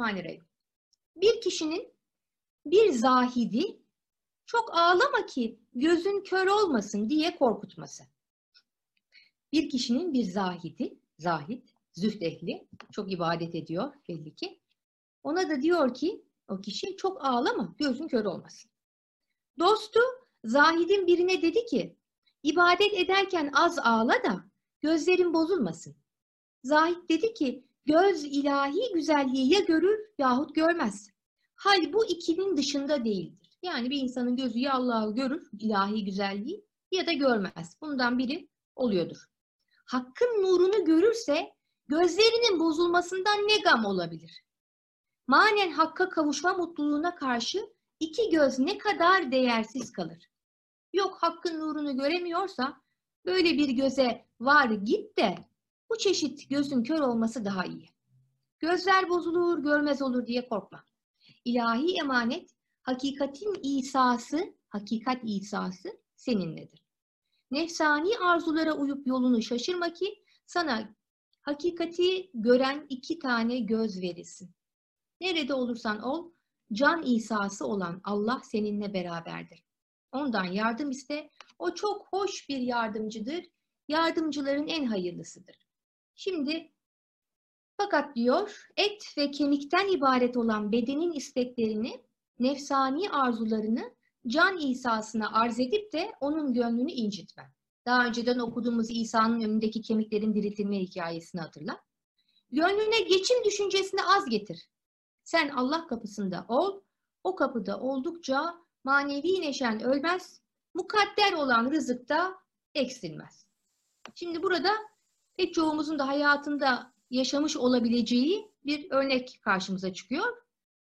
Bismillahirrahmanirrahim. Bir kişinin bir zahidi çok ağlama ki gözün kör olmasın diye korkutması. Bir kişinin bir zahidi, zahid, zühd ehli, çok ibadet ediyor belli ki. Ona da diyor ki o kişi çok ağlama, gözün kör olmasın. Dostu zahidin birine dedi ki, ibadet ederken az ağla da gözlerin bozulmasın. Zahid dedi ki, göz ilahi güzelliği ya görür yahut görmez. Hal bu ikinin dışında değildir. Yani bir insanın gözü ya Allah'ı görür, ilahi güzelliği ya da görmez. Bundan biri oluyordur. Hakkın nurunu görürse gözlerinin bozulmasından ne gam olabilir? Manen hakka kavuşma mutluluğuna karşı iki göz ne kadar değersiz kalır. Yok hakkın nurunu göremiyorsa böyle bir göze var git de bu çeşit gözün kör olması daha iyi. Gözler bozulur, görmez olur diye korkma. İlahi emanet, hakikatin İsa'sı, hakikat İsa'sı seninledir. Nefsani arzulara uyup yolunu şaşırma ki sana hakikati gören iki tane göz verilsin. Nerede olursan ol, can İsa'sı olan Allah seninle beraberdir. Ondan yardım iste, o çok hoş bir yardımcıdır, yardımcıların en hayırlısıdır. Şimdi fakat diyor et ve kemikten ibaret olan bedenin isteklerini, nefsani arzularını can İsa'sına arz edip de onun gönlünü incitme. Daha önceden okuduğumuz İsa'nın önündeki kemiklerin diriltilme hikayesini hatırla. Gönlüne geçim düşüncesini az getir. Sen Allah kapısında ol, o kapıda oldukça manevi neşen ölmez, mukadder olan rızık da eksilmez. Şimdi burada pek çoğumuzun da hayatında yaşamış olabileceği bir örnek karşımıza çıkıyor.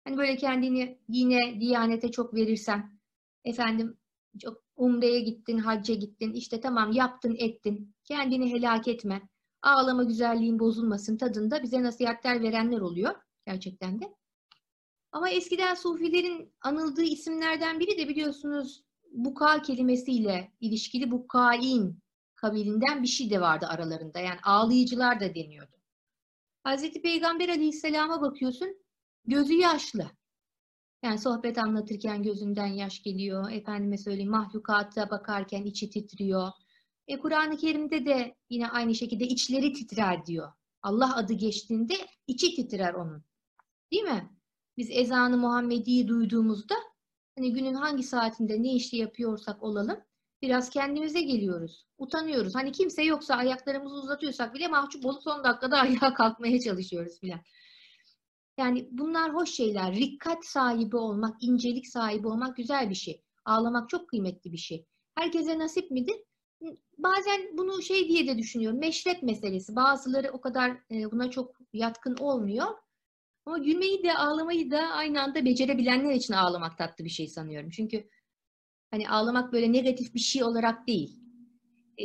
Hani böyle kendini yine diyanete çok verirsen, efendim çok umreye gittin, hacca gittin, işte tamam yaptın ettin, kendini helak etme, ağlama güzelliğin bozulmasın tadında bize nasihatler verenler oluyor gerçekten de. Ama eskiden sufilerin anıldığı isimlerden biri de biliyorsunuz buka kelimesiyle ilişkili bukain kabilinden bir şey de vardı aralarında. Yani ağlayıcılar da deniyordu. Hazreti Peygamber Aleyhisselam'a bakıyorsun, gözü yaşlı. Yani sohbet anlatırken gözünden yaş geliyor. Efendime söyleyeyim mahlukata bakarken içi titriyor. E, Kur'an-ı Kerim'de de yine aynı şekilde içleri titrer diyor. Allah adı geçtiğinde içi titrer onun. Değil mi? Biz ezanı Muhammedi'yi duyduğumuzda hani günün hangi saatinde ne işi yapıyorsak olalım biraz kendimize geliyoruz. Utanıyoruz. Hani kimse yoksa ayaklarımızı uzatıyorsak bile mahcup olup son dakikada ayağa kalkmaya çalışıyoruz filan. Yani bunlar hoş şeyler. Rikkat sahibi olmak, incelik sahibi olmak güzel bir şey. Ağlamak çok kıymetli bir şey. Herkese nasip midir? Bazen bunu şey diye de düşünüyorum. Meşrep meselesi. Bazıları o kadar buna çok yatkın olmuyor. Ama gülmeyi de ağlamayı da aynı anda becerebilenler için ağlamak tatlı bir şey sanıyorum. Çünkü hani ağlamak böyle negatif bir şey olarak değil. Ee,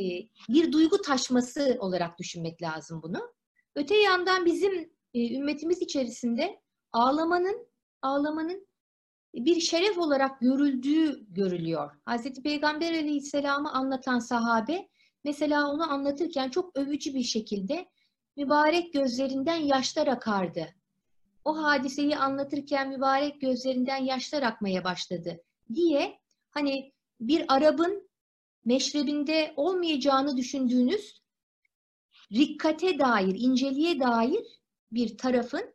bir duygu taşması olarak düşünmek lazım bunu. Öte yandan bizim e, ümmetimiz içerisinde ağlamanın ağlamanın bir şeref olarak görüldüğü görülüyor. Hazreti Peygamber Aleyhisselam'ı anlatan sahabe mesela onu anlatırken çok övücü bir şekilde mübarek gözlerinden yaşlar akardı. O hadiseyi anlatırken mübarek gözlerinden yaşlar akmaya başladı diye hani bir Arap'ın meşrebinde olmayacağını düşündüğünüz rikkate dair, inceliğe dair bir tarafın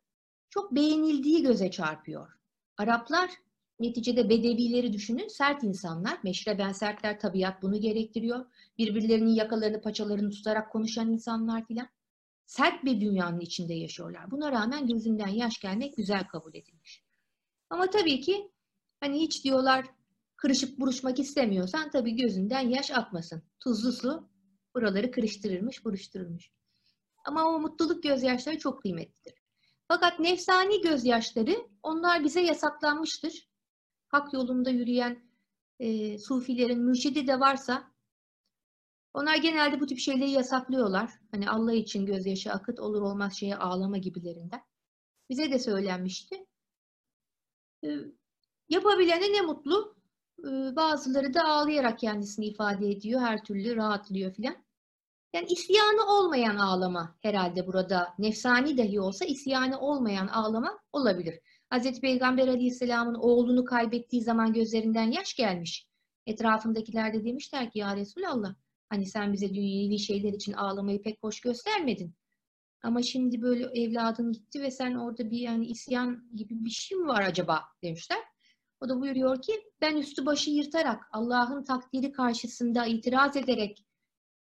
çok beğenildiği göze çarpıyor. Araplar neticede bedevileri düşünün sert insanlar. Meşreben sertler tabiat bunu gerektiriyor. Birbirlerinin yakalarını paçalarını tutarak konuşan insanlar filan. Sert bir dünyanın içinde yaşıyorlar. Buna rağmen gözünden yaş gelmek güzel kabul edilmiş. Ama tabii ki hani hiç diyorlar kırışıp buruşmak istemiyorsan tabii gözünden yaş akmasın. Tuzlu su buraları kırıştırırmış, buruştururmuş. Ama o mutluluk gözyaşları çok kıymetlidir. Fakat nefsani gözyaşları onlar bize yasaklanmıştır. Hak yolunda yürüyen e, sufilerin mürşidi de varsa onlar genelde bu tip şeyleri yasaklıyorlar. Hani Allah için gözyaşı akıt olur olmaz şeye ağlama gibilerinden. Bize de söylenmişti. E, yapabilene ne mutlu. E, bazıları da ağlayarak kendisini ifade ediyor. Her türlü rahatlıyor filan. Yani isyanı olmayan ağlama herhalde burada nefsani dahi olsa isyanı olmayan ağlama olabilir. Hazreti Peygamber Aleyhisselam'ın oğlunu kaybettiği zaman gözlerinden yaş gelmiş. Etrafındakiler de demişler ki ya Resulallah hani sen bize dünyevi şeyler için ağlamayı pek hoş göstermedin. Ama şimdi böyle evladın gitti ve sen orada bir yani isyan gibi bir şey mi var acaba demişler. O da buyuruyor ki ben üstü başı yırtarak Allah'ın takdiri karşısında itiraz ederek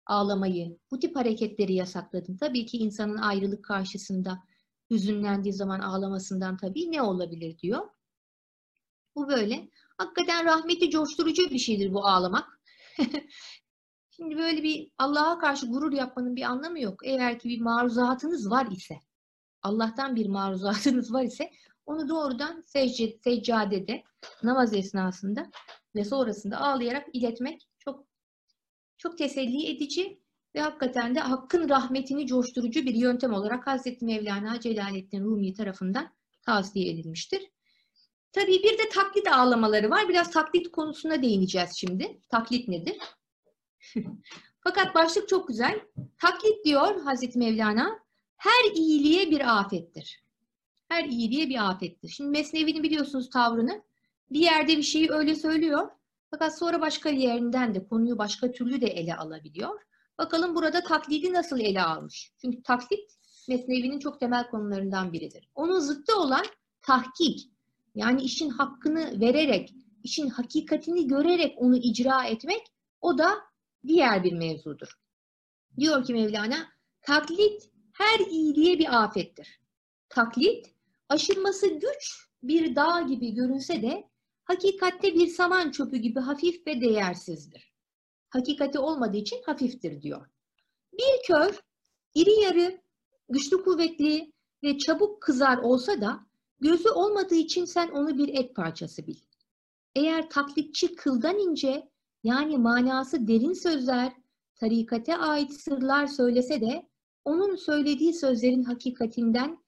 ağlamayı, bu tip hareketleri yasakladım. Tabii ki insanın ayrılık karşısında hüzünlendiği zaman ağlamasından tabii ne olabilir diyor. Bu böyle. Hakikaten rahmeti coşturucu bir şeydir bu ağlamak. Şimdi böyle bir Allah'a karşı gurur yapmanın bir anlamı yok. Eğer ki bir maruzatınız var ise, Allah'tan bir maruzatınız var ise onu doğrudan secde, seccadede, namaz esnasında ve sonrasında ağlayarak iletmek çok çok teselli edici ve hakikaten de hakkın rahmetini coşturucu bir yöntem olarak Hazreti Mevlana Celaleddin Rumi tarafından tavsiye edilmiştir. Tabii bir de taklit ağlamaları var. Biraz taklit konusuna değineceğiz şimdi. Taklit nedir? Fakat başlık çok güzel. Taklit diyor Hazreti Mevlana, her iyiliğe bir afettir. Her iyiliğe bir afettir. Şimdi Mesnevi'nin biliyorsunuz tavrını. Bir yerde bir şeyi öyle söylüyor. Fakat sonra başka yerinden de konuyu başka türlü de ele alabiliyor. Bakalım burada taklidi nasıl ele almış? Çünkü taklit Mesnevi'nin çok temel konularından biridir. Onun zıttı olan tahkik. Yani işin hakkını vererek, işin hakikatini görerek onu icra etmek o da diğer bir mevzudur. Diyor ki Mevlana, taklit her iyiliğe bir afettir. Taklit, aşılması güç bir dağ gibi görünse de hakikatte bir saman çöpü gibi hafif ve değersizdir. Hakikati olmadığı için hafiftir diyor. Bir kör, iri yarı, güçlü kuvvetli ve çabuk kızar olsa da gözü olmadığı için sen onu bir et parçası bil. Eğer taklitçi kıldan ince, yani manası derin sözler, tarikate ait sırlar söylese de onun söylediği sözlerin hakikatinden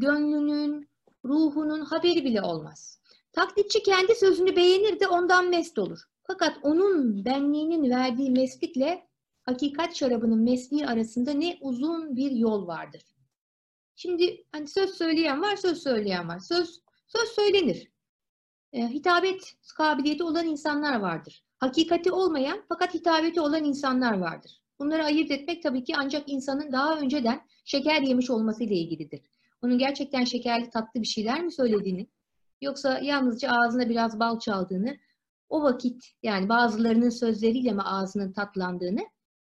gönlünün, ruhunun haberi bile olmaz. Taklitçi kendi sözünü beğenir de ondan mest olur. Fakat onun benliğinin verdiği meslikle hakikat şarabının mesliği arasında ne uzun bir yol vardır. Şimdi hani söz söyleyen var, söz söyleyen var. Söz söz söylenir. E, hitabet kabiliyeti olan insanlar vardır. Hakikati olmayan fakat hitabeti olan insanlar vardır. Bunları ayırt etmek tabii ki ancak insanın daha önceden şeker yemiş olması ile ilgilidir. Onun gerçekten şekerli tatlı bir şeyler mi söylediğini yoksa yalnızca ağzına biraz bal çaldığını o vakit yani bazılarının sözleriyle mi ağzının tatlandığını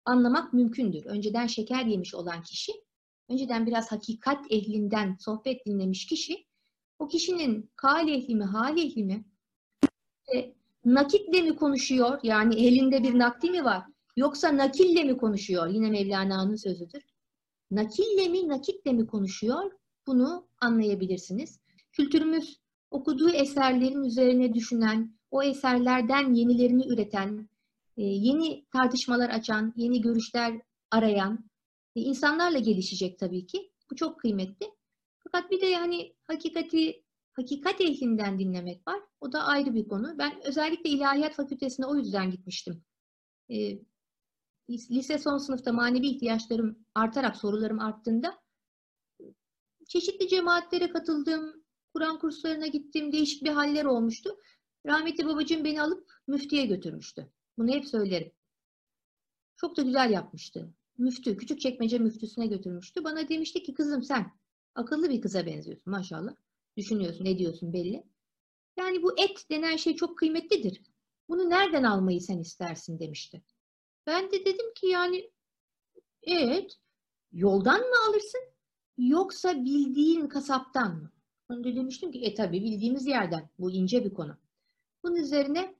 anlamak mümkündür. Önceden şeker yemiş olan kişi, önceden biraz hakikat ehlinden sohbet dinlemiş kişi, o kişinin kal ehli mi, hal ehli mi, e, nakitle mi konuşuyor, yani elinde bir nakdi mi var, yoksa nakille mi konuşuyor, yine Mevlana'nın sözüdür. Nakille mi, nakitle mi konuşuyor, bunu anlayabilirsiniz. Kültürümüz okuduğu eserlerin üzerine düşünen, o eserlerden yenilerini üreten, e, yeni tartışmalar açan, yeni görüşler arayan e, insanlarla gelişecek tabii ki. Bu çok kıymetli. Fakat bir de yani hakikati, hakikat ehlinden dinlemek var. O da ayrı bir konu. Ben özellikle ilahiyat fakültesine o yüzden gitmiştim. E, lise son sınıfta manevi ihtiyaçlarım artarak, sorularım arttığında çeşitli cemaatlere katıldım, Kur'an kurslarına gittim, değişik bir haller olmuştu. Rahmetli babacığım beni alıp müftiye götürmüştü. Bunu hep söylerim. Çok da güzel yapmıştı. Müftü, küçük çekmece müftüsüne götürmüştü. Bana demişti ki kızım sen akıllı bir kıza benziyorsun maşallah. Düşünüyorsun, ne diyorsun belli. Yani bu et denen şey çok kıymetlidir. Bunu nereden almayı sen istersin demişti. Ben de dedim ki yani et yoldan mı alırsın yoksa bildiğin kasaptan mı? Da demiştim ki e tabi bildiğimiz yerden. Bu ince bir konu. Bunun üzerine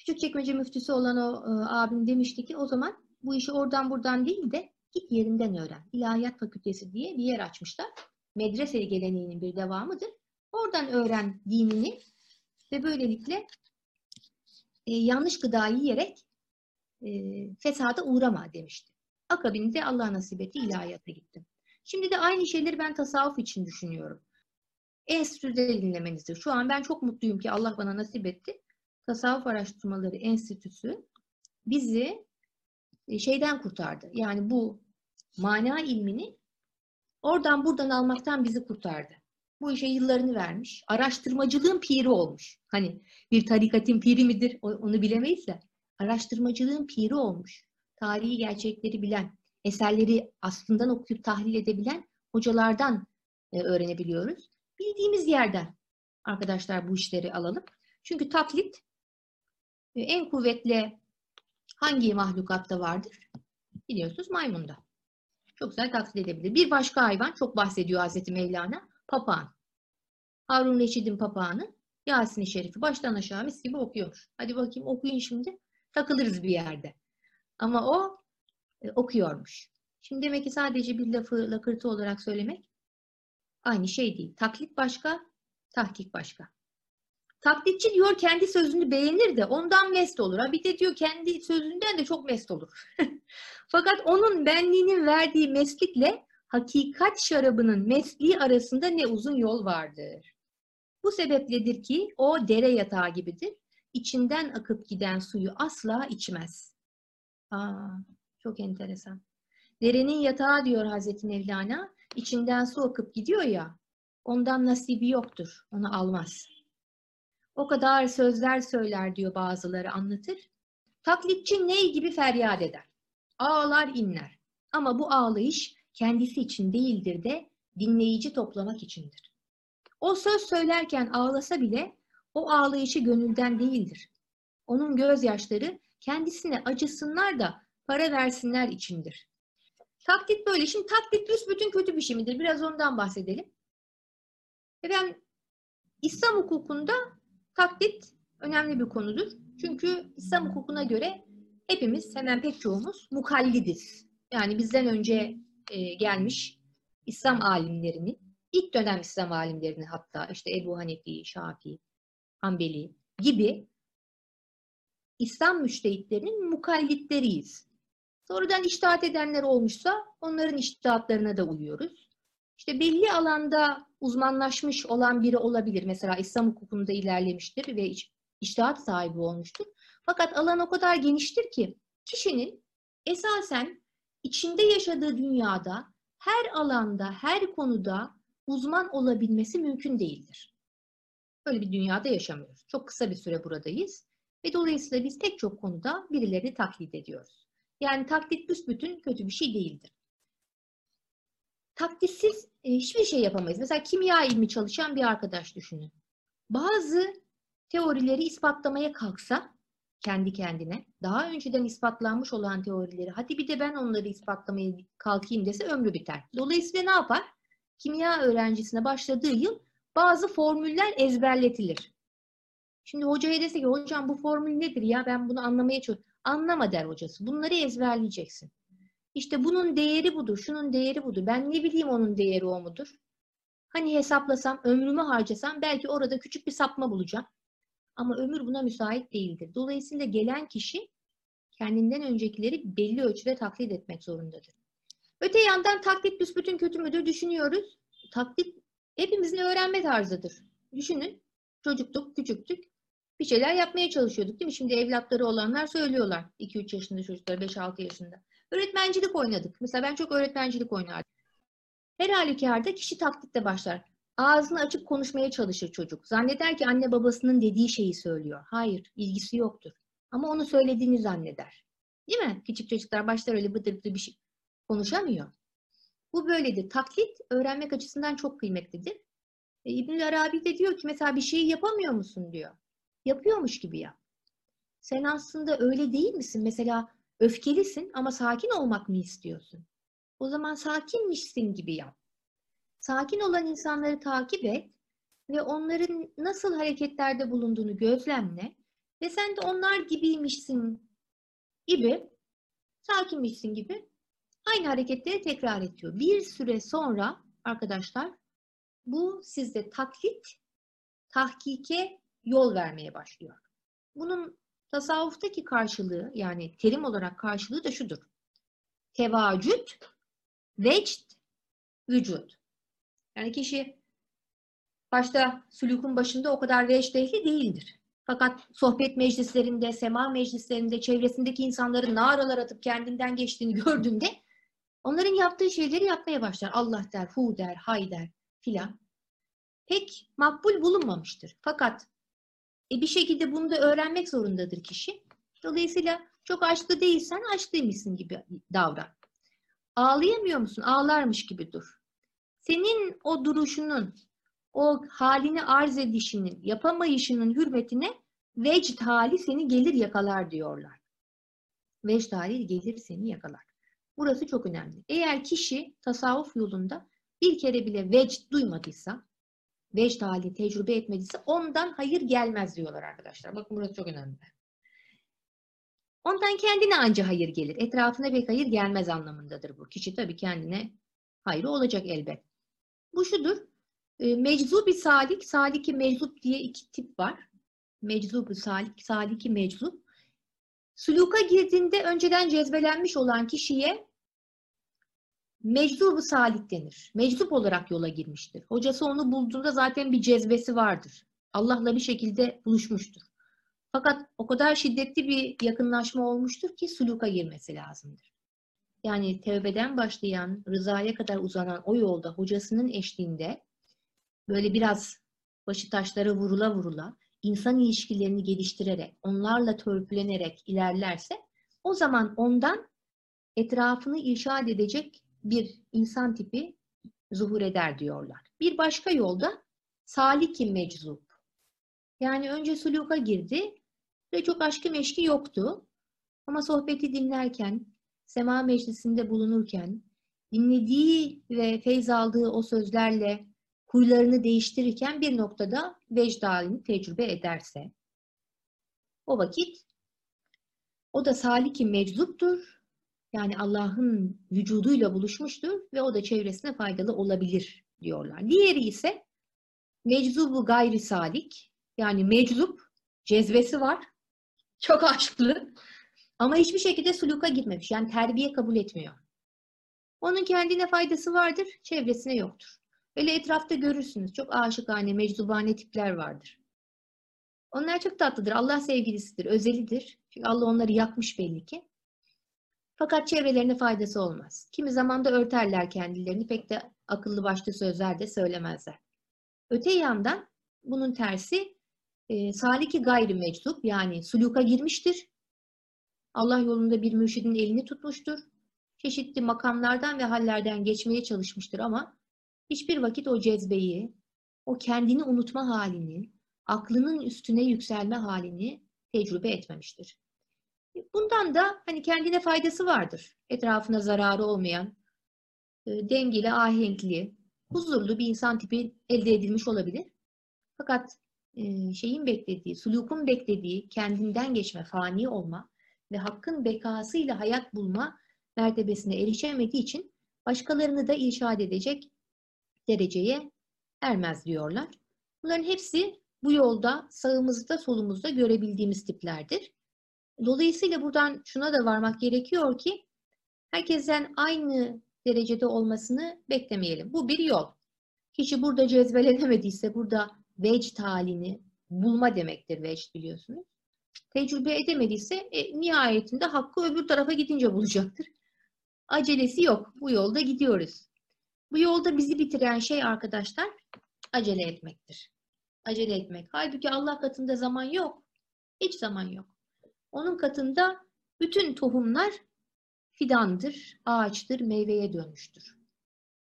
Küçükçekmece müftüsü olan o e, abim demişti ki o zaman bu işi oradan buradan değil de git yerinden öğren. İlahiyat Fakültesi diye bir yer açmışlar. Medrese geleneğinin bir devamıdır. Oradan öğren dinini ve böylelikle e, yanlış gıda yiyerek e, fesada uğrama demişti. Akabinde Allah nasip etti ilahiyata gittim. Şimdi de aynı şeyleri ben tasavvuf için düşünüyorum. Enstitüde dinlemenizdir. Şu an ben çok mutluyum ki Allah bana nasip etti. Tasavvuf Araştırmaları Enstitüsü bizi e, şeyden kurtardı. Yani bu mana ilmini oradan buradan almaktan bizi kurtardı. Bu işe yıllarını vermiş. Araştırmacılığın piri olmuş. Hani bir tarikatin piri midir onu bilemeyiz de. Araştırmacılığın piri olmuş. Tarihi gerçekleri bilen, eserleri aslından okuyup tahlil edebilen hocalardan e, öğrenebiliyoruz. Bildiğimiz yerden arkadaşlar bu işleri alalım. Çünkü taklit e, en kuvvetli hangi mahlukatta vardır? Biliyorsunuz maymunda. Çok güzel taklit edebilir. Bir başka hayvan çok bahsediyor Hazreti Mevlana. Papağan. Harun Reşid'in papağanı Yasin-i Şerif'i baştan aşağı mis gibi okuyormuş. Hadi bakayım okuyun şimdi. Takılırız bir yerde. Ama o e, okuyormuş. Şimdi demek ki sadece bir lafı lakırtı olarak söylemek aynı şey değil. Taklit başka, tahkik başka. Taklitçi diyor kendi sözünü beğenir de ondan mest olur. Ha bir de diyor kendi sözünden de çok mest olur. Fakat onun benliğinin verdiği meslikle hakikat şarabının mesliği arasında ne uzun yol vardır. Bu sebepledir ki o dere yatağı gibidir. İçinden akıp giden suyu asla içmez. Aa, çok enteresan. Derenin yatağı diyor Hazreti Mevlana, içinden su akıp gidiyor ya, ondan nasibi yoktur, onu almaz. O kadar sözler söyler diyor bazıları anlatır. Taklitçi ney gibi feryat eder. Ağlar inler. Ama bu ağlayış kendisi için değildir de dinleyici toplamak içindir. O söz söylerken ağlasa bile o ağlayışı gönülden değildir. Onun gözyaşları kendisine acısınlar da para versinler içindir. Taklit böyle. Şimdi taklit büsbütün kötü bir şey midir? Biraz ondan bahsedelim. Efendim İslam hukukunda taklit önemli bir konudur. Çünkü İslam hukukuna göre hepimiz hemen pek çoğumuz mukallidiz. Yani bizden önce e, gelmiş İslam alimlerini, ilk dönem İslam alimlerini hatta işte Ebu Hanefi, Şafii, Hanbeli gibi İslam müştehitlerinin mukallitleriyiz. Sonradan iştahat edenler olmuşsa onların iştahatlarına da uyuyoruz. İşte belli alanda uzmanlaşmış olan biri olabilir. Mesela İslam hukukunda ilerlemiştir ve iştahat sahibi olmuştur. Fakat alan o kadar geniştir ki kişinin esasen içinde yaşadığı dünyada her alanda, her konuda uzman olabilmesi mümkün değildir. Böyle bir dünyada yaşamıyoruz. Çok kısa bir süre buradayız ve dolayısıyla biz pek çok konuda birilerini taklit ediyoruz. Yani taklit büsbütün kötü bir şey değildir. Taklitsiz e, hiçbir şey yapamayız. Mesela kimya ilmi çalışan bir arkadaş düşünün. Bazı teorileri ispatlamaya kalksa kendi kendine daha önceden ispatlanmış olan teorileri hadi bir de ben onları ispatlamaya kalkayım dese ömrü biter. Dolayısıyla ne yapar? Kimya öğrencisine başladığı yıl bazı formüller ezberletilir. Şimdi hocaya dese ki hocam bu formül nedir ya ben bunu anlamaya çalışıyorum. Anlama der hocası. Bunları ezberleyeceksin. İşte bunun değeri budur, şunun değeri budur. Ben ne bileyim onun değeri o mudur? Hani hesaplasam, ömrümü harcasam belki orada küçük bir sapma bulacağım. Ama ömür buna müsait değildir. Dolayısıyla gelen kişi kendinden öncekileri belli ölçüde taklit etmek zorundadır. Öte yandan taklit büsbütün kötü müdür düşünüyoruz. Taklit hepimizin öğrenme tarzıdır. Düşünün çocuktuk, küçüktük bir şeyler yapmaya çalışıyorduk değil mi? Şimdi evlatları olanlar söylüyorlar. 2-3 yaşında çocuklar, 5-6 yaşında. Öğretmencilik oynadık. Mesela ben çok öğretmencilik oynardım. Her halükarda kişi taklitle başlar. Ağzını açıp konuşmaya çalışır çocuk. Zanneder ki anne babasının dediği şeyi söylüyor. Hayır, ilgisi yoktur. Ama onu söylediğini zanneder. Değil mi? Küçük çocuklar başlar öyle bıdır bıdır bir şey konuşamıyor. Bu böyledir. Taklit öğrenmek açısından çok kıymetlidir. E, İbnül Arabi de diyor ki mesela bir şeyi yapamıyor musun diyor yapıyormuş gibi yap. Sen aslında öyle değil misin? Mesela öfkelisin ama sakin olmak mı istiyorsun? O zaman sakinmişsin gibi yap. Sakin olan insanları takip et ve onların nasıl hareketlerde bulunduğunu gözlemle ve sen de onlar gibiymişsin gibi, sakinmişsin gibi aynı hareketleri tekrar ediyor. Bir süre sonra arkadaşlar bu sizde taklit, tahkike yol vermeye başlıyor. Bunun tasavvuftaki karşılığı yani terim olarak karşılığı da şudur. Tevacüt, vecd, vücut. Yani kişi başta sülükün başında o kadar vecd ehli değildir. Fakat sohbet meclislerinde, sema meclislerinde çevresindeki insanların naralar atıp kendinden geçtiğini gördüğünde onların yaptığı şeyleri yapmaya başlar. Allah der, hu der, hay der filan. Pek makbul bulunmamıştır. Fakat e, bir şekilde bunu da öğrenmek zorundadır kişi. Dolayısıyla çok açlı değilsen açlıymışsın gibi davran. Ağlayamıyor musun? Ağlarmış gibi dur. Senin o duruşunun, o halini arz edişinin, yapamayışının hürmetine vecd hali seni gelir yakalar diyorlar. Vecd hali gelir seni yakalar. Burası çok önemli. Eğer kişi tasavvuf yolunda bir kere bile vecd duymadıysa, vecd hali tecrübe etmediyse ondan hayır gelmez diyorlar arkadaşlar. Bakın burası çok önemli. Ondan kendine anca hayır gelir. Etrafına pek hayır gelmez anlamındadır bu. Kişi tabii kendine hayrı olacak elbet. Bu şudur. E, meczubi salik, saliki meczup diye iki tip var. Meczubu salik, saliki meczup. Suluka girdiğinde önceden cezbelenmiş olan kişiye meczubu salik denir. Meczup olarak yola girmiştir. Hocası onu bulduğunda zaten bir cezbesi vardır. Allah'la bir şekilde buluşmuştur. Fakat o kadar şiddetli bir yakınlaşma olmuştur ki suluka girmesi lazımdır. Yani tevbeden başlayan, rızaya kadar uzanan o yolda hocasının eşliğinde böyle biraz başı taşlara vurula vurula insan ilişkilerini geliştirerek, onlarla törpülenerek ilerlerse o zaman ondan etrafını irşad edecek bir insan tipi zuhur eder diyorlar. Bir başka yolda saliki meczup. Yani önce suluka girdi ve çok aşkı meşki yoktu. Ama sohbeti dinlerken, sema meclisinde bulunurken, dinlediği ve feyz aldığı o sözlerle huylarını değiştirirken bir noktada vecd tecrübe ederse, o vakit o da saliki meczuptur. Yani Allah'ın vücuduyla buluşmuştur ve o da çevresine faydalı olabilir diyorlar. Diğeri ise meczubu gayri salik yani meczup cezbesi var. Çok aşklı. Ama hiçbir şekilde suluka girmemiş. Yani terbiye kabul etmiyor. Onun kendine faydası vardır, çevresine yoktur. Öyle etrafta görürsünüz. Çok aşıkane, meczubane tipler vardır. Onlar çok tatlıdır. Allah sevgilisidir, özelidir. Çünkü Allah onları yakmış belli ki. Fakat çevrelerine faydası olmaz. Kimi zaman da örterler kendilerini. Pek de akıllı başlı sözler de söylemezler. Öte yandan bunun tersi e, saliki gayri meczup yani suluka girmiştir. Allah yolunda bir mürşidin elini tutmuştur. Çeşitli makamlardan ve hallerden geçmeye çalışmıştır ama hiçbir vakit o cezbeyi, o kendini unutma halini, aklının üstüne yükselme halini tecrübe etmemiştir. Bundan da hani kendine faydası vardır. Etrafına zararı olmayan, e, dengeli, ahenkli, huzurlu bir insan tipi elde edilmiş olabilir. Fakat e, şeyin beklediği, sulukun beklediği kendinden geçme, fani olma ve hakkın bekasıyla hayat bulma mertebesine erişemediği için başkalarını da irşad edecek dereceye ermez diyorlar. Bunların hepsi bu yolda sağımızda solumuzda görebildiğimiz tiplerdir. Dolayısıyla buradan şuna da varmak gerekiyor ki herkesten aynı derecede olmasını beklemeyelim. Bu bir yol. Kişi burada cezbelenemediyse, burada vecd halini bulma demektir vecd biliyorsunuz. Tecrübe edemediyse e, nihayetinde hakkı öbür tarafa gidince bulacaktır. Acelesi yok. Bu yolda gidiyoruz. Bu yolda bizi bitiren şey arkadaşlar acele etmektir. Acele etmek. Halbuki Allah katında zaman yok. Hiç zaman yok. Onun katında bütün tohumlar fidandır, ağaçtır, meyveye dönmüştür.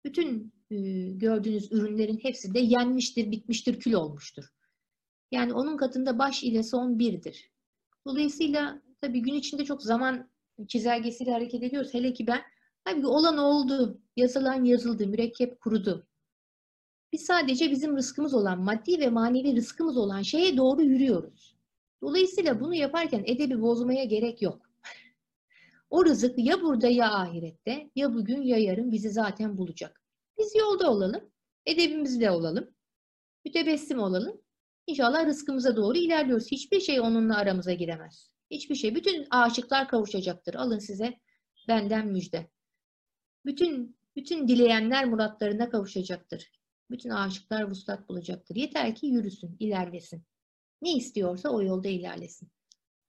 Bütün e, gördüğünüz ürünlerin hepsi de yenmiştir, bitmiştir, kül olmuştur. Yani onun katında baş ile son birdir. Dolayısıyla tabii gün içinde çok zaman çizelgesiyle hareket ediyoruz. Hele ki ben, tabii olan oldu, yazılan yazıldı, mürekkep kurudu. Biz sadece bizim rızkımız olan, maddi ve manevi rızkımız olan şeye doğru yürüyoruz. Dolayısıyla bunu yaparken edebi bozmaya gerek yok. O rızık ya burada ya ahirette, ya bugün ya yarın bizi zaten bulacak. Biz yolda olalım, edebimizle olalım, mütebessim olalım. İnşallah rızkımıza doğru ilerliyoruz. Hiçbir şey onunla aramıza giremez. Hiçbir şey. Bütün aşıklar kavuşacaktır. Alın size benden müjde. Bütün bütün dileyenler muratlarına kavuşacaktır. Bütün aşıklar vuslat bulacaktır. Yeter ki yürüsün, ilerlesin. Ne istiyorsa o yolda ilerlesin.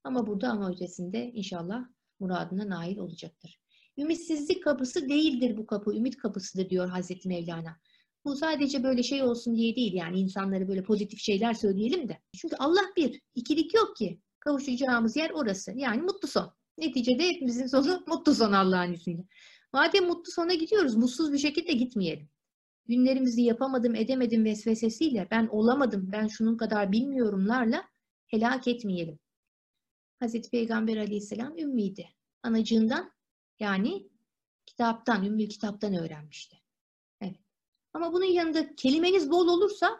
Ama burada ama ötesinde inşallah muradına nail olacaktır. Ümitsizlik kapısı değildir bu kapı, ümit kapısıdır diyor Hazreti Mevlana. Bu sadece böyle şey olsun diye değil yani insanları böyle pozitif şeyler söyleyelim de. Çünkü Allah bir, ikilik yok ki. Kavuşacağımız yer orası. Yani mutlu son. Neticede hepimizin sonu mutlu son Allah'ın izniyle. Madem mutlu sona gidiyoruz, mutsuz bir şekilde gitmeyelim. Günlerimizi yapamadım, edemedim vesvesesiyle, ben olamadım, ben şunun kadar bilmiyorumlarla helak etmeyelim. Hazreti Peygamber aleyhisselam ümmiydi. Anacığından yani kitaptan, ümmül kitaptan öğrenmişti. Evet. Ama bunun yanında kelimeniz bol olursa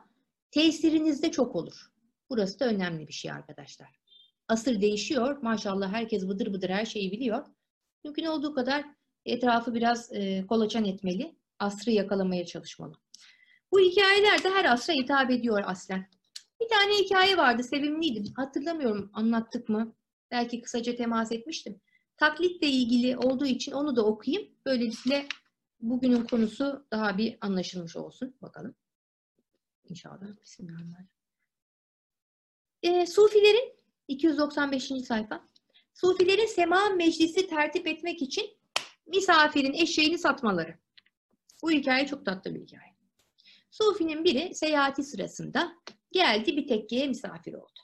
tesiriniz de çok olur. Burası da önemli bir şey arkadaşlar. Asır değişiyor. Maşallah herkes bıdır bıdır her şeyi biliyor. Mümkün olduğu kadar etrafı biraz e, kolaçan etmeli. Asrı yakalamaya çalışmalı. Bu hikayeler de her asra hitap ediyor aslen. Bir tane hikaye vardı, sevimliydi. Hatırlamıyorum anlattık mı? Belki kısaca temas etmiştim. Taklitle ilgili olduğu için onu da okuyayım. Böylelikle bugünün konusu daha bir anlaşılmış olsun. Bakalım. İnşallah. Bismillahirrahmanirrahim. E, Sufilerin 295. sayfa. Sufilerin sema meclisi tertip etmek için misafirin eşeğini satmaları. Bu hikaye çok tatlı bir hikaye. Sufinin biri seyahati sırasında geldi bir tekkeye misafir oldu.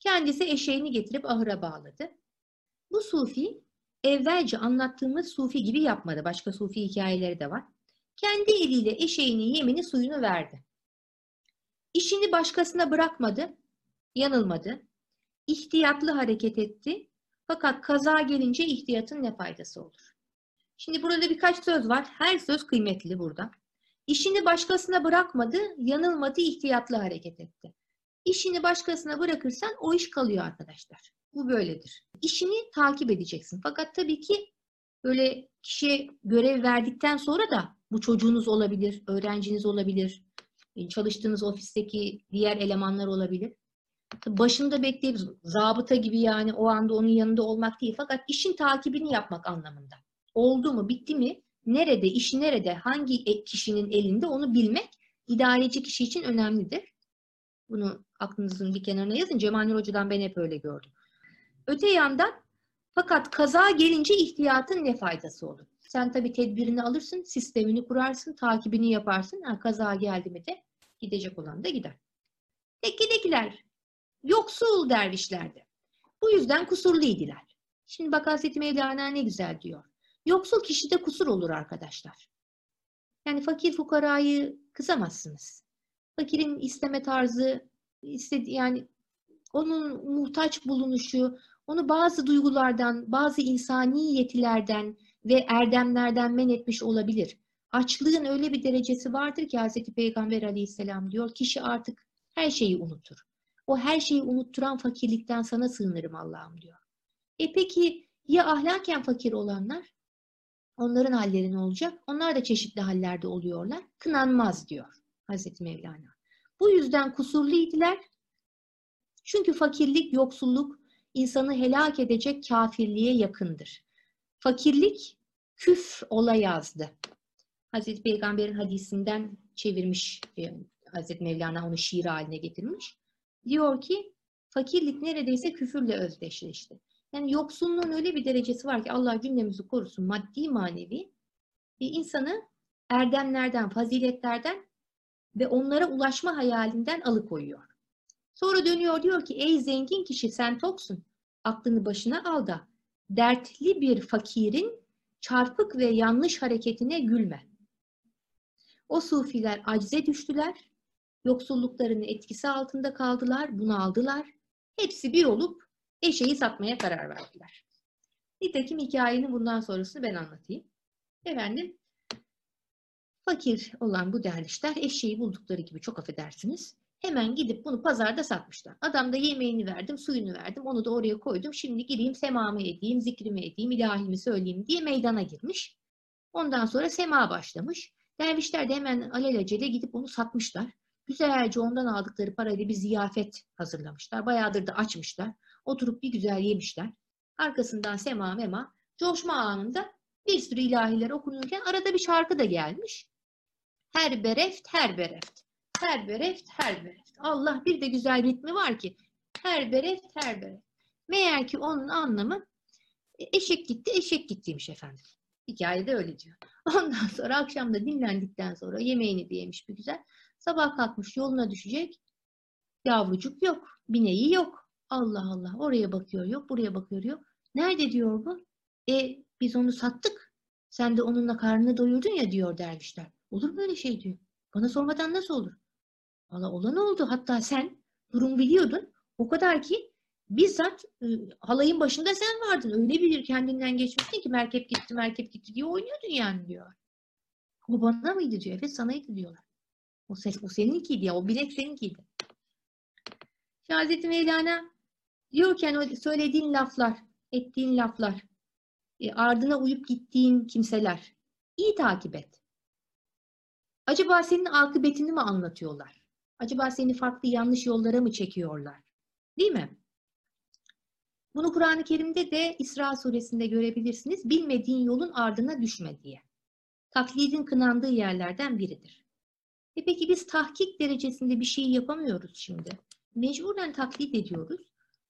Kendisi eşeğini getirip ahıra bağladı. Bu sufi evvelce anlattığımız sufi gibi yapmadı. Başka sufi hikayeleri de var. Kendi eliyle eşeğinin yemini suyunu verdi. İşini başkasına bırakmadı, yanılmadı. İhtiyatlı hareket etti. Fakat kaza gelince ihtiyatın ne faydası olur? Şimdi burada birkaç söz var. Her söz kıymetli burada. İşini başkasına bırakmadı, yanılmadı, ihtiyatlı hareket etti. İşini başkasına bırakırsan o iş kalıyor arkadaşlar. Bu böyledir. İşini takip edeceksin. Fakat tabii ki böyle kişiye görev verdikten sonra da bu çocuğunuz olabilir, öğrenciniz olabilir, çalıştığınız ofisteki diğer elemanlar olabilir. Başında bekleyip zabıta gibi yani o anda onun yanında olmak değil. Fakat işin takibini yapmak anlamında. Oldu mu, bitti mi, nerede, işi nerede, hangi kişinin elinde onu bilmek idareci kişi için önemlidir. Bunu aklınızın bir kenarına yazın. Cemal Hoca'dan ben hep öyle gördüm. Öte yandan fakat kaza gelince ihtiyatın ne faydası olur? Sen tabii tedbirini alırsın, sistemini kurarsın, takibini yaparsın. Ha, kaza geldi mi de gidecek olan da gider. Tekkedekiler yoksul dervişlerdi. Bu yüzden kusurluydiler. Şimdi bak Hazreti Mevlana ne güzel diyor. Yoksul kişide kusur olur arkadaşlar. Yani fakir fukarayı kızamazsınız. Fakirin isteme tarzı, istedi yani onun muhtaç bulunuşu, onu bazı duygulardan, bazı insani yetilerden ve erdemlerden men etmiş olabilir. Açlığın öyle bir derecesi vardır ki Hz. Peygamber aleyhisselam diyor, kişi artık her şeyi unutur. O her şeyi unutturan fakirlikten sana sığınırım Allah'ım diyor. E peki ya ahlaken fakir olanlar? Onların halleri ne olacak? Onlar da çeşitli hallerde oluyorlar. Kınanmaz diyor Hazreti Mevlana. Bu yüzden kusurluydiler. Çünkü fakirlik, yoksulluk insanı helak edecek kafirliğe yakındır. Fakirlik küf ola yazdı. Hazreti Peygamber'in hadisinden çevirmiş e, Hazreti Mevlana onu şiir haline getirmiş. Diyor ki fakirlik neredeyse küfürle özdeşleşti. Yani yoksunluğun öyle bir derecesi var ki Allah cümlemizi korusun maddi manevi bir insanı erdemlerden, faziletlerden ve onlara ulaşma hayalinden alıkoyuyor. Sonra dönüyor diyor ki ey zengin kişi sen toksun. Aklını başına al da dertli bir fakirin çarpık ve yanlış hareketine gülme. O sufiler acize düştüler. Yoksulluklarının etkisi altında kaldılar, bunu aldılar. Hepsi bir olup eşeği satmaya karar verdiler. Nitekim hikayenin bundan sonrasını ben anlatayım. Efendim, fakir olan bu dervişler eşeği buldukları gibi çok affedersiniz. Hemen gidip bunu pazarda satmışlar. Adam da yemeğini verdim, suyunu verdim, onu da oraya koydum. Şimdi gireyim semamı edeyim, zikrimi edeyim, ilahimi söyleyeyim diye meydana girmiş. Ondan sonra sema başlamış. Dervişler de hemen alelacele gidip onu satmışlar. Güzelce ondan aldıkları parayla bir ziyafet hazırlamışlar. Bayağıdır da açmışlar. Oturup bir güzel yemişler. Arkasından sema mema. Coşma anında bir sürü ilahiler okunurken arada bir şarkı da gelmiş. Her bereft, her bereft. her bereft, her bereft. Allah bir de güzel ritmi var ki her bereft, her bereft. Meğer ki onun anlamı e, eşek gitti, eşek gittiymiş efendim. Hikayede öyle diyor. Ondan sonra akşam da dinlendikten sonra yemeğini de yemiş bir güzel. Sabah kalkmış yoluna düşecek. Yavrucuk yok. Bineği yok. Allah Allah. Oraya bakıyor yok. Buraya bakıyor yok. Nerede diyor bu? E biz onu sattık. Sen de onunla karnını doyurdun ya diyor dervişler. Olur mu öyle şey diyor. Bana sormadan nasıl olur? Valla olan oldu. Hatta sen durum biliyordun. O kadar ki bizzat e, halayın başında sen vardın. Öyle bilir kendinden geçmiştin ki merkep gitti merkep gitti diye oynuyordun yani diyor. O bana mıydı diyor. Evet sanaydı diyorlar. O, ses, o seninkiydi ya. O bilek seninkiydi. Şimdi Hazreti Mevlana diyorken o söylediğin laflar, ettiğin laflar, e, ardına uyup gittiğin kimseler iyi takip et. Acaba senin akıbetini mi anlatıyorlar? Acaba seni farklı yanlış yollara mı çekiyorlar? Değil mi? Bunu Kur'an-ı Kerim'de de İsra suresinde görebilirsiniz. Bilmediğin yolun ardına düşme diye. Taklidin kınandığı yerlerden biridir. E peki biz tahkik derecesinde bir şey yapamıyoruz şimdi. Mecburen taklit ediyoruz.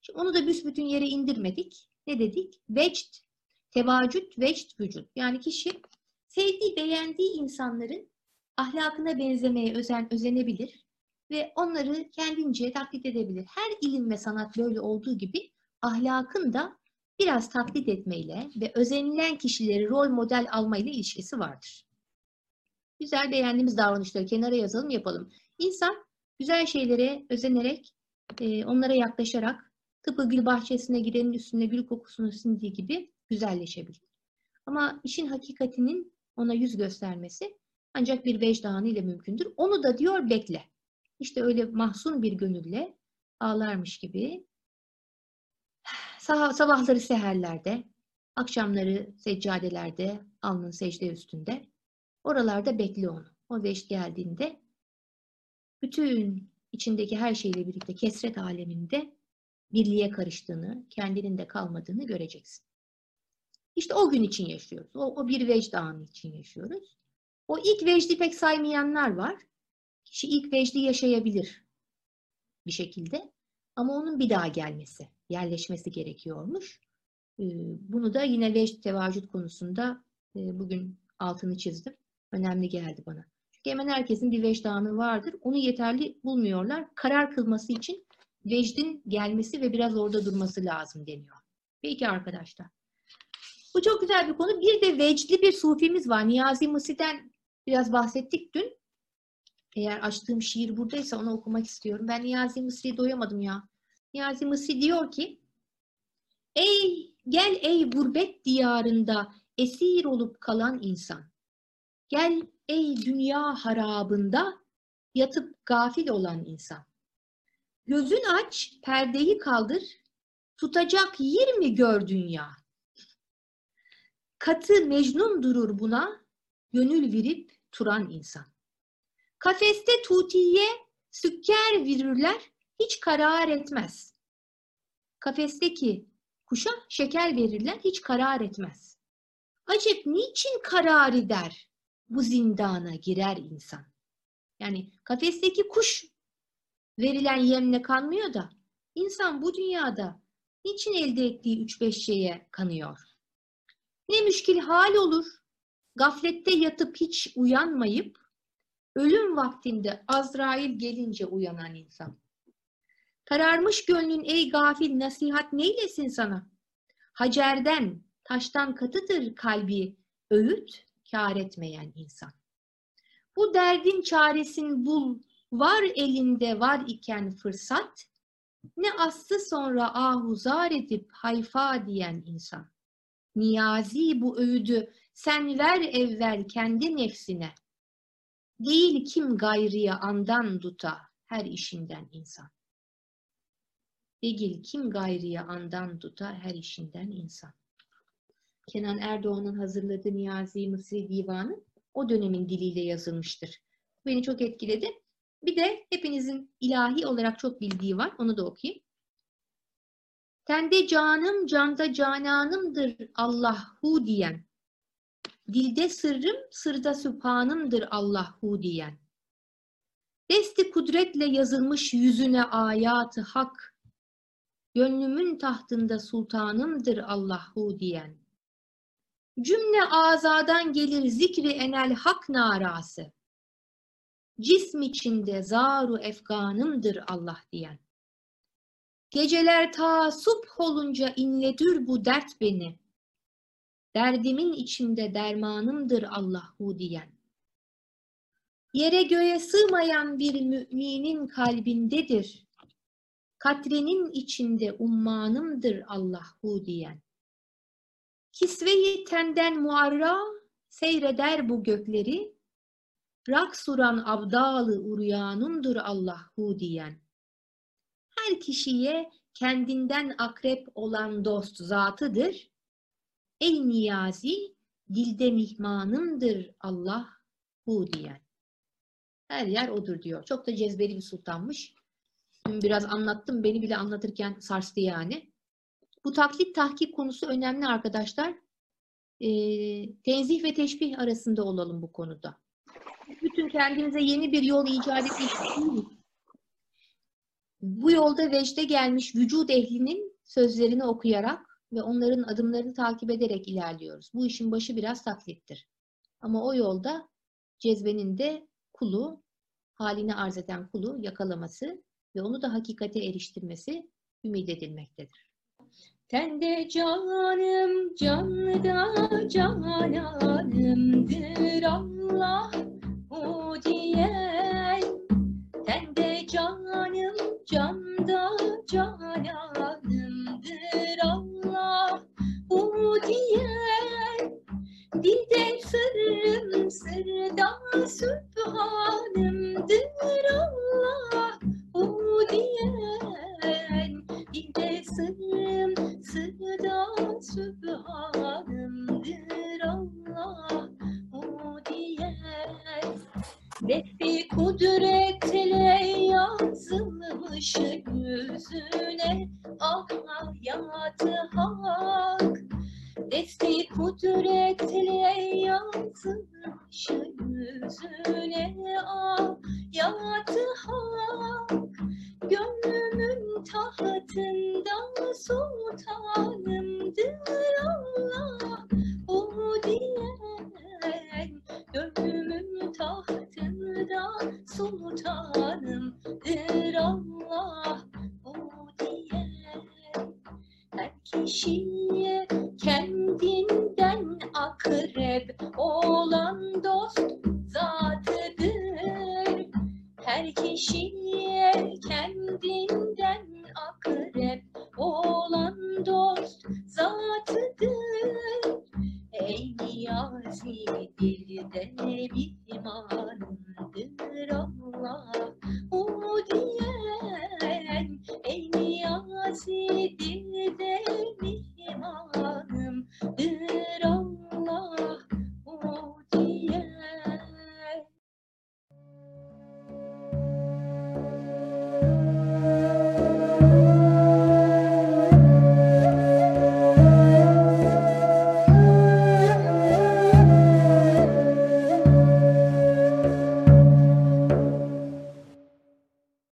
Şimdi onu da büsbütün yere indirmedik. Ne dedik? Vecd, tevacüt, vecd, vücut. Yani kişi sevdiği, beğendiği insanların ahlakına benzemeye özen, özenebilir ve onları kendince taklit edebilir. Her ilim ve sanat böyle olduğu gibi ahlakın da biraz taklit etmeyle ve özenilen kişileri rol model almayla ilişkisi vardır. Güzel beğendiğimiz davranışları kenara yazalım yapalım. İnsan güzel şeylere özenerek, e, onlara yaklaşarak tıpkı gül bahçesine gidenin üstünde gül kokusunu sindiği gibi güzelleşebilir. Ama işin hakikatinin ona yüz göstermesi ancak bir vecdanı ile mümkündür. Onu da diyor bekle. İşte öyle mahzun bir gönülle ağlarmış gibi sabahları seherlerde, akşamları seccadelerde, alnın secde üstünde, oralarda bekle onu. O veşt geldiğinde bütün içindeki her şeyle birlikte kesret aleminde birliğe karıştığını, kendinin de kalmadığını göreceksin. İşte o gün için yaşıyoruz. O, o bir vecd anı için yaşıyoruz. O ilk vecdi pek saymayanlar var. Kişi ilk vecdi yaşayabilir bir şekilde. Ama onun bir daha gelmesi, yerleşmesi gerekiyormuş. Ee, bunu da yine vecd tevacüt konusunda e, bugün altını çizdim. Önemli geldi bana. Çünkü hemen herkesin bir vecdanı vardır. Onu yeterli bulmuyorlar. Karar kılması için vecdin gelmesi ve biraz orada durması lazım deniyor. Peki arkadaşlar. Bu çok güzel bir konu. Bir de vecdli bir sufimiz var. Niyazi Mısri'den biraz bahsettik dün. Eğer açtığım şiir buradaysa onu okumak istiyorum. Ben Niyazi Mısri'ye doyamadım ya. Niyazi Mısri diyor ki Ey gel ey gurbet diyarında esir olup kalan insan. Gel ey dünya harabında yatıp gafil olan insan. Gözün aç, perdeyi kaldır, tutacak yer mi gör dünya? Katı mecnun durur buna, gönül virip turan insan. Kafeste tutiye sükker virirler, hiç karar etmez. Kafesteki kuşa şeker verirler, hiç karar etmez. Acep niçin karar eder bu zindana girer insan? Yani kafesteki kuş verilen yemle kanmıyor da insan bu dünyada niçin elde ettiği üç beş şeye kanıyor? Ne müşkil hal olur, gaflette yatıp hiç uyanmayıp, ölüm vaktinde Azrail gelince uyanan insan. Kararmış gönlün ey gafil nasihat neylesin sana? Hacerden, taştan katıdır kalbi, öğüt kar etmeyen insan. Bu derdin çaresin bul, var elinde var iken fırsat, ne aslı sonra ahuzar edip hayfa diyen insan. Niyazi bu öğüdü sen ver evvel kendi nefsine. Değil kim gayrıya andan duta her işinden insan. Değil kim gayrıya andan duta her işinden insan. Kenan Erdoğan'ın hazırladığı Niyazi Mısri Divanı o dönemin diliyle yazılmıştır. Beni çok etkiledi. Bir de hepinizin ilahi olarak çok bildiği var. Onu da okuyayım. Tende canım, canda cananımdır Allahu diyen. Dilde sırrım, sırda sübhanımdır Allahu diyen. Desti kudretle yazılmış yüzüne ayatı hak. Gönlümün tahtında sultanımdır Allahu diyen. Cümle azadan gelir zikri enel hak narası. Cism içinde zaru efganımdır Allah diyen. Geceler ta subh olunca inledür bu dert beni. Derdimin içinde dermanımdır Allahu diyen. Yere göğe sığmayan bir müminin kalbindedir. Katrenin içinde ummanımdır Allahu diyen. Kisveyi tenden muarra seyreder bu gökleri. Rak suran abdalı uryanımdır Allahu diyen. Her kişiye kendinden akrep olan dost zatıdır. Ey niyazi, dilde mihmanımdır Allah hu diyen. Her yer odur diyor. Çok da cezbeli bir sultanmış. Dün biraz anlattım. Beni bile anlatırken sarstı yani. Bu taklit tahkik konusu önemli arkadaşlar. E, tenzih ve teşbih arasında olalım bu konuda. Kendinize yeni bir yol icat etmiş Bu yolda vecde gelmiş vücut ehlinin sözlerini okuyarak ve onların adımlarını takip ederek ilerliyoruz. Bu işin başı biraz taklittir. Ama o yolda cezbenin de kulu, halini arz eden kulu yakalaması ve onu da hakikate eriştirmesi ümit edilmektedir. Tende canım, canda cananımdır Allah o diyen. Tende canım, canda cananımdır Allah o diyen. Dilde sırrım, sırda sübhanımdır tahtında sultanımdır Allah o diyen Her kişiye